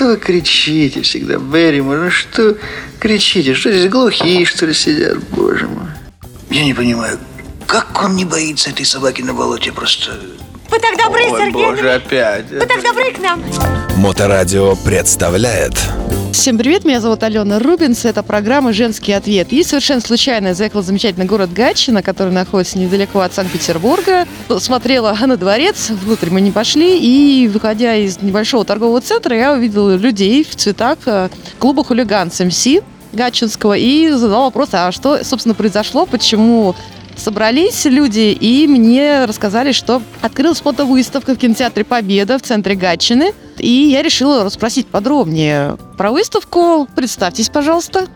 что вы кричите всегда, Берримор? Ну что кричите? Что здесь глухие, что ли, сидят? Боже мой. Я не понимаю, как он не боится этой собаки на болоте? Просто... Вы так добры, Ой, Сергей. боже, опять. Вы так добры к нам. Моторадио представляет Всем привет, меня зовут Алена Рубинс, это программа «Женский ответ». И совершенно случайно я заехала в замечательный город Гатчина, который находится недалеко от Санкт-Петербурга. Смотрела на дворец, внутрь мы не пошли, и, выходя из небольшого торгового центра, я увидела людей в цветах э, клуба «Хулиган» с МС Гатчинского и задала вопрос, а что, собственно, произошло, почему собрались люди, и мне рассказали, что открылась фотовыставка в кинотеатре «Победа» в центре Гатчины, и я решила расспросить подробнее про выставку. Представьтесь, пожалуйста.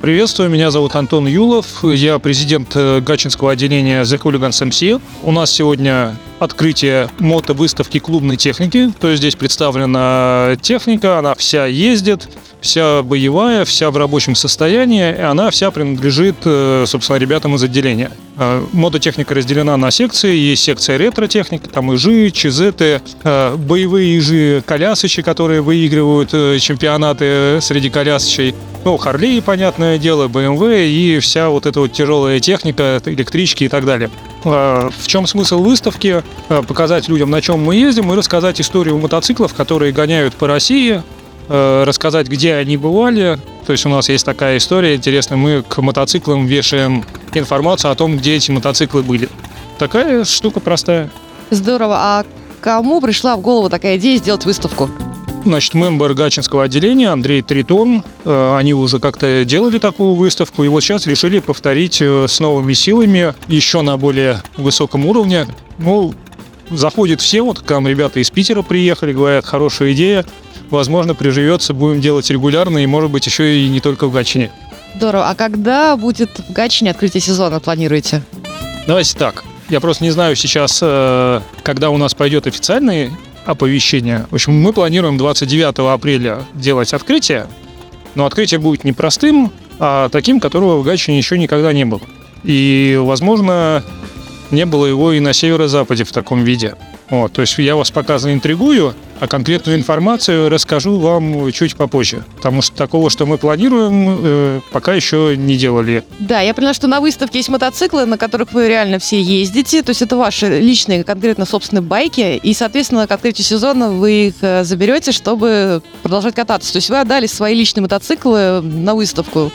Приветствую, меня зовут Антон Юлов, я президент э, Гатчинского отделения The Hooligans MC. У нас сегодня открытие мотовыставки клубной техники, то есть здесь представлена техника, она вся ездит, вся боевая, вся в рабочем состоянии, и она вся принадлежит, э, собственно, ребятам из отделения. Э, Мототехника разделена на секции, есть секция ретро-техника, там ижи, чизеты, боевые ижи, колясочи, которые выигрывают чемпионаты среди колясочей, ну, Харли, понятное дело, BMW и вся вот эта вот тяжелая техника, электрички и так далее. Э, В чем смысл выставки? Э, Показать людям, на чем мы ездим, и рассказать историю мотоциклов, которые гоняют по России, э, рассказать, где они бывали. То есть у нас есть такая история интересная. Мы к мотоциклам вешаем информацию о том, где эти мотоциклы были. Такая штука простая. Здорово. А кому пришла в голову такая идея сделать выставку? Значит, мембер Гатчинского отделения Андрей Тритон, э, они уже как-то делали такую выставку, и вот сейчас решили повторить э, с новыми силами, еще на более высоком уровне. Ну, заходит все, вот к нам ребята из Питера приехали, говорят, хорошая идея, возможно, приживется, будем делать регулярно, и, может быть, еще и не только в Гатчине. Здорово. А когда будет в Гатчине открытие сезона, планируете? Давайте так, я просто не знаю сейчас, э, когда у нас пойдет официальное оповещение. В общем, мы планируем 29 апреля делать открытие, но открытие будет не простым, а таким, которого в Гатчине еще никогда не было. И, возможно, не было его и на северо-западе в таком виде. Вот, то есть я вас пока заинтригую, а конкретную информацию расскажу вам чуть попозже. Потому что такого, что мы планируем, э, пока еще не делали. Да, я поняла, что на выставке есть мотоциклы, на которых вы реально все ездите. То есть это ваши личные, конкретно собственные байки. И, соответственно, к открытию сезона вы их э, заберете, чтобы продолжать кататься. То есть вы отдали свои личные мотоциклы на выставку.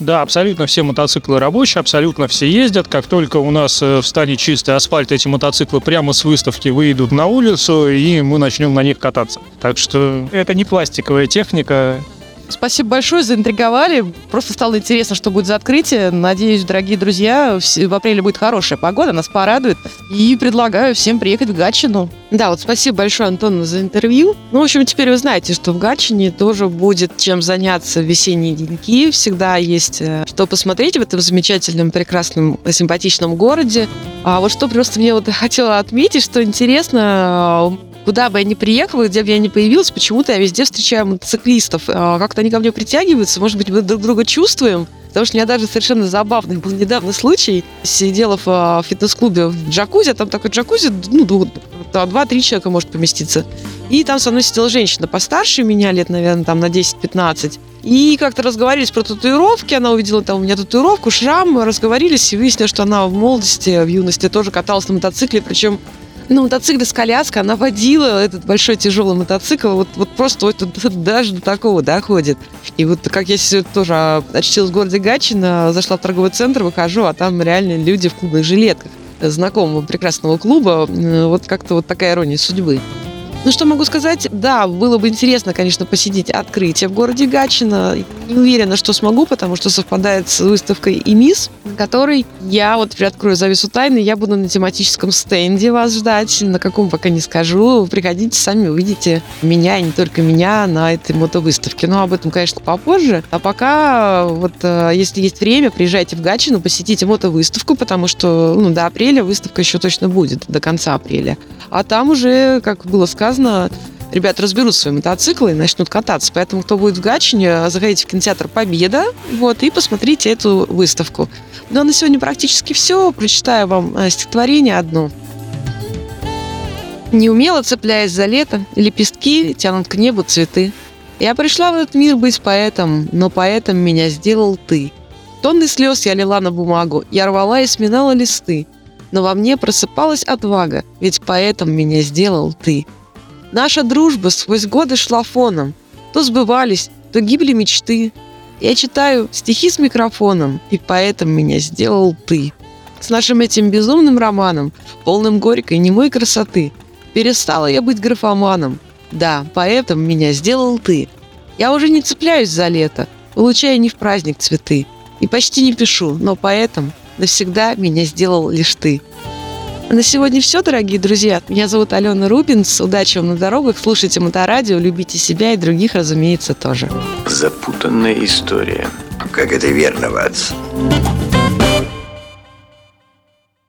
Да, абсолютно все мотоциклы рабочие, абсолютно все ездят. Как только у нас э, встанет чистый асфальт, эти мотоциклы прямо с выставки выйдут на улицу, и мы начнем на них кататься. Так что это не пластиковая техника. Спасибо большое, заинтриговали. Просто стало интересно, что будет за открытие. Надеюсь, дорогие друзья, в апреле будет хорошая погода, нас порадует. И предлагаю всем приехать в Гатчину. Да, вот спасибо большое, Антон, за интервью. Ну, в общем, теперь вы знаете, что в Гатчине тоже будет чем заняться весенние деньки. Всегда есть э, что посмотреть в этом замечательном, прекрасном, симпатичном городе. А вот что просто мне вот хотела отметить, что интересно, э, Куда бы я ни приехала, где бы я ни появилась, почему-то я везде встречаю мотоциклистов. А, Как-то они ко мне притягиваются, может быть, мы друг друга чувствуем. Потому что у меня даже совершенно забавный был недавно случай. Сидела в а, фитнес-клубе в джакузи, а там такой джакузи, ну, два-три человека может поместиться. И там со мной сидела женщина постарше меня, лет, наверное, там на 10-15. И как-то разговорились про татуировки, она увидела там у меня татуировку, шрам, разговорились и выяснилось, что она в молодости, в юности тоже каталась на мотоцикле, причем на мотоцикле с коляской она водила этот большой тяжелый мотоцикл, вот, вот просто вот даже до такого доходит. И вот как я сегодня тоже а, очутилась в городе Гатчина, зашла в торговый центр, выхожу, а там реально люди в клубных жилетках знакомого прекрасного клуба. Э, Вот как-то вот такая ирония судьбы. Ну, что могу сказать? Да, было бы интересно, конечно, посетить открытие в городе Гатчина. Не уверена, что смогу, потому что совпадает с выставкой ИМИС, на которой я вот приоткрою завесу тайны, я буду на тематическом стенде вас ждать, на каком пока не скажу. Приходите, сами увидите меня, и не только меня, на этой мотовыставке. Но об этом, конечно, попозже. А пока, вот, э, если есть время, приезжайте в Гатчину, посетите мотовыставку, потому что ну, до апреля выставка еще точно будет, до конца апреля. А там уже, как было сказано, ребята разберут свои мотоциклы и начнут кататься. Поэтому, кто будет в Гатчине, заходите в кинотеатр «Победа» вот, и посмотрите эту выставку. Ну а на сегодня практически все. Прочитаю вам э, стихотворение одно. Неумело цепляясь за лето, лепестки тянут к небу цветы. Я пришла в этот мир быть поэтом, но поэтом меня сделал ты. Тонны слез я лила на бумагу, я рвала и сминала листы. Но во мне просыпалась отвага, ведь поэтом меня сделал ты. Наша дружба сквозь годы шла фоном. То сбывались, то гибли мечты. Я читаю стихи с микрофоном, и поэтом меня сделал ты. С нашим этим безумным романом, полным горькой немой красоты, перестала я быть графоманом. Да, поэтом меня сделал ты. Я уже не цепляюсь за лето, получая не в праздник цветы. И почти не пишу, но поэтом навсегда меня сделал лишь ты. А на сегодня все, дорогие друзья. Меня зовут Алена Рубинс. Удачи вам на дорогах. Слушайте Моторадио, любите себя и других, разумеется, тоже. Запутанная история. Как это верно, Ватс?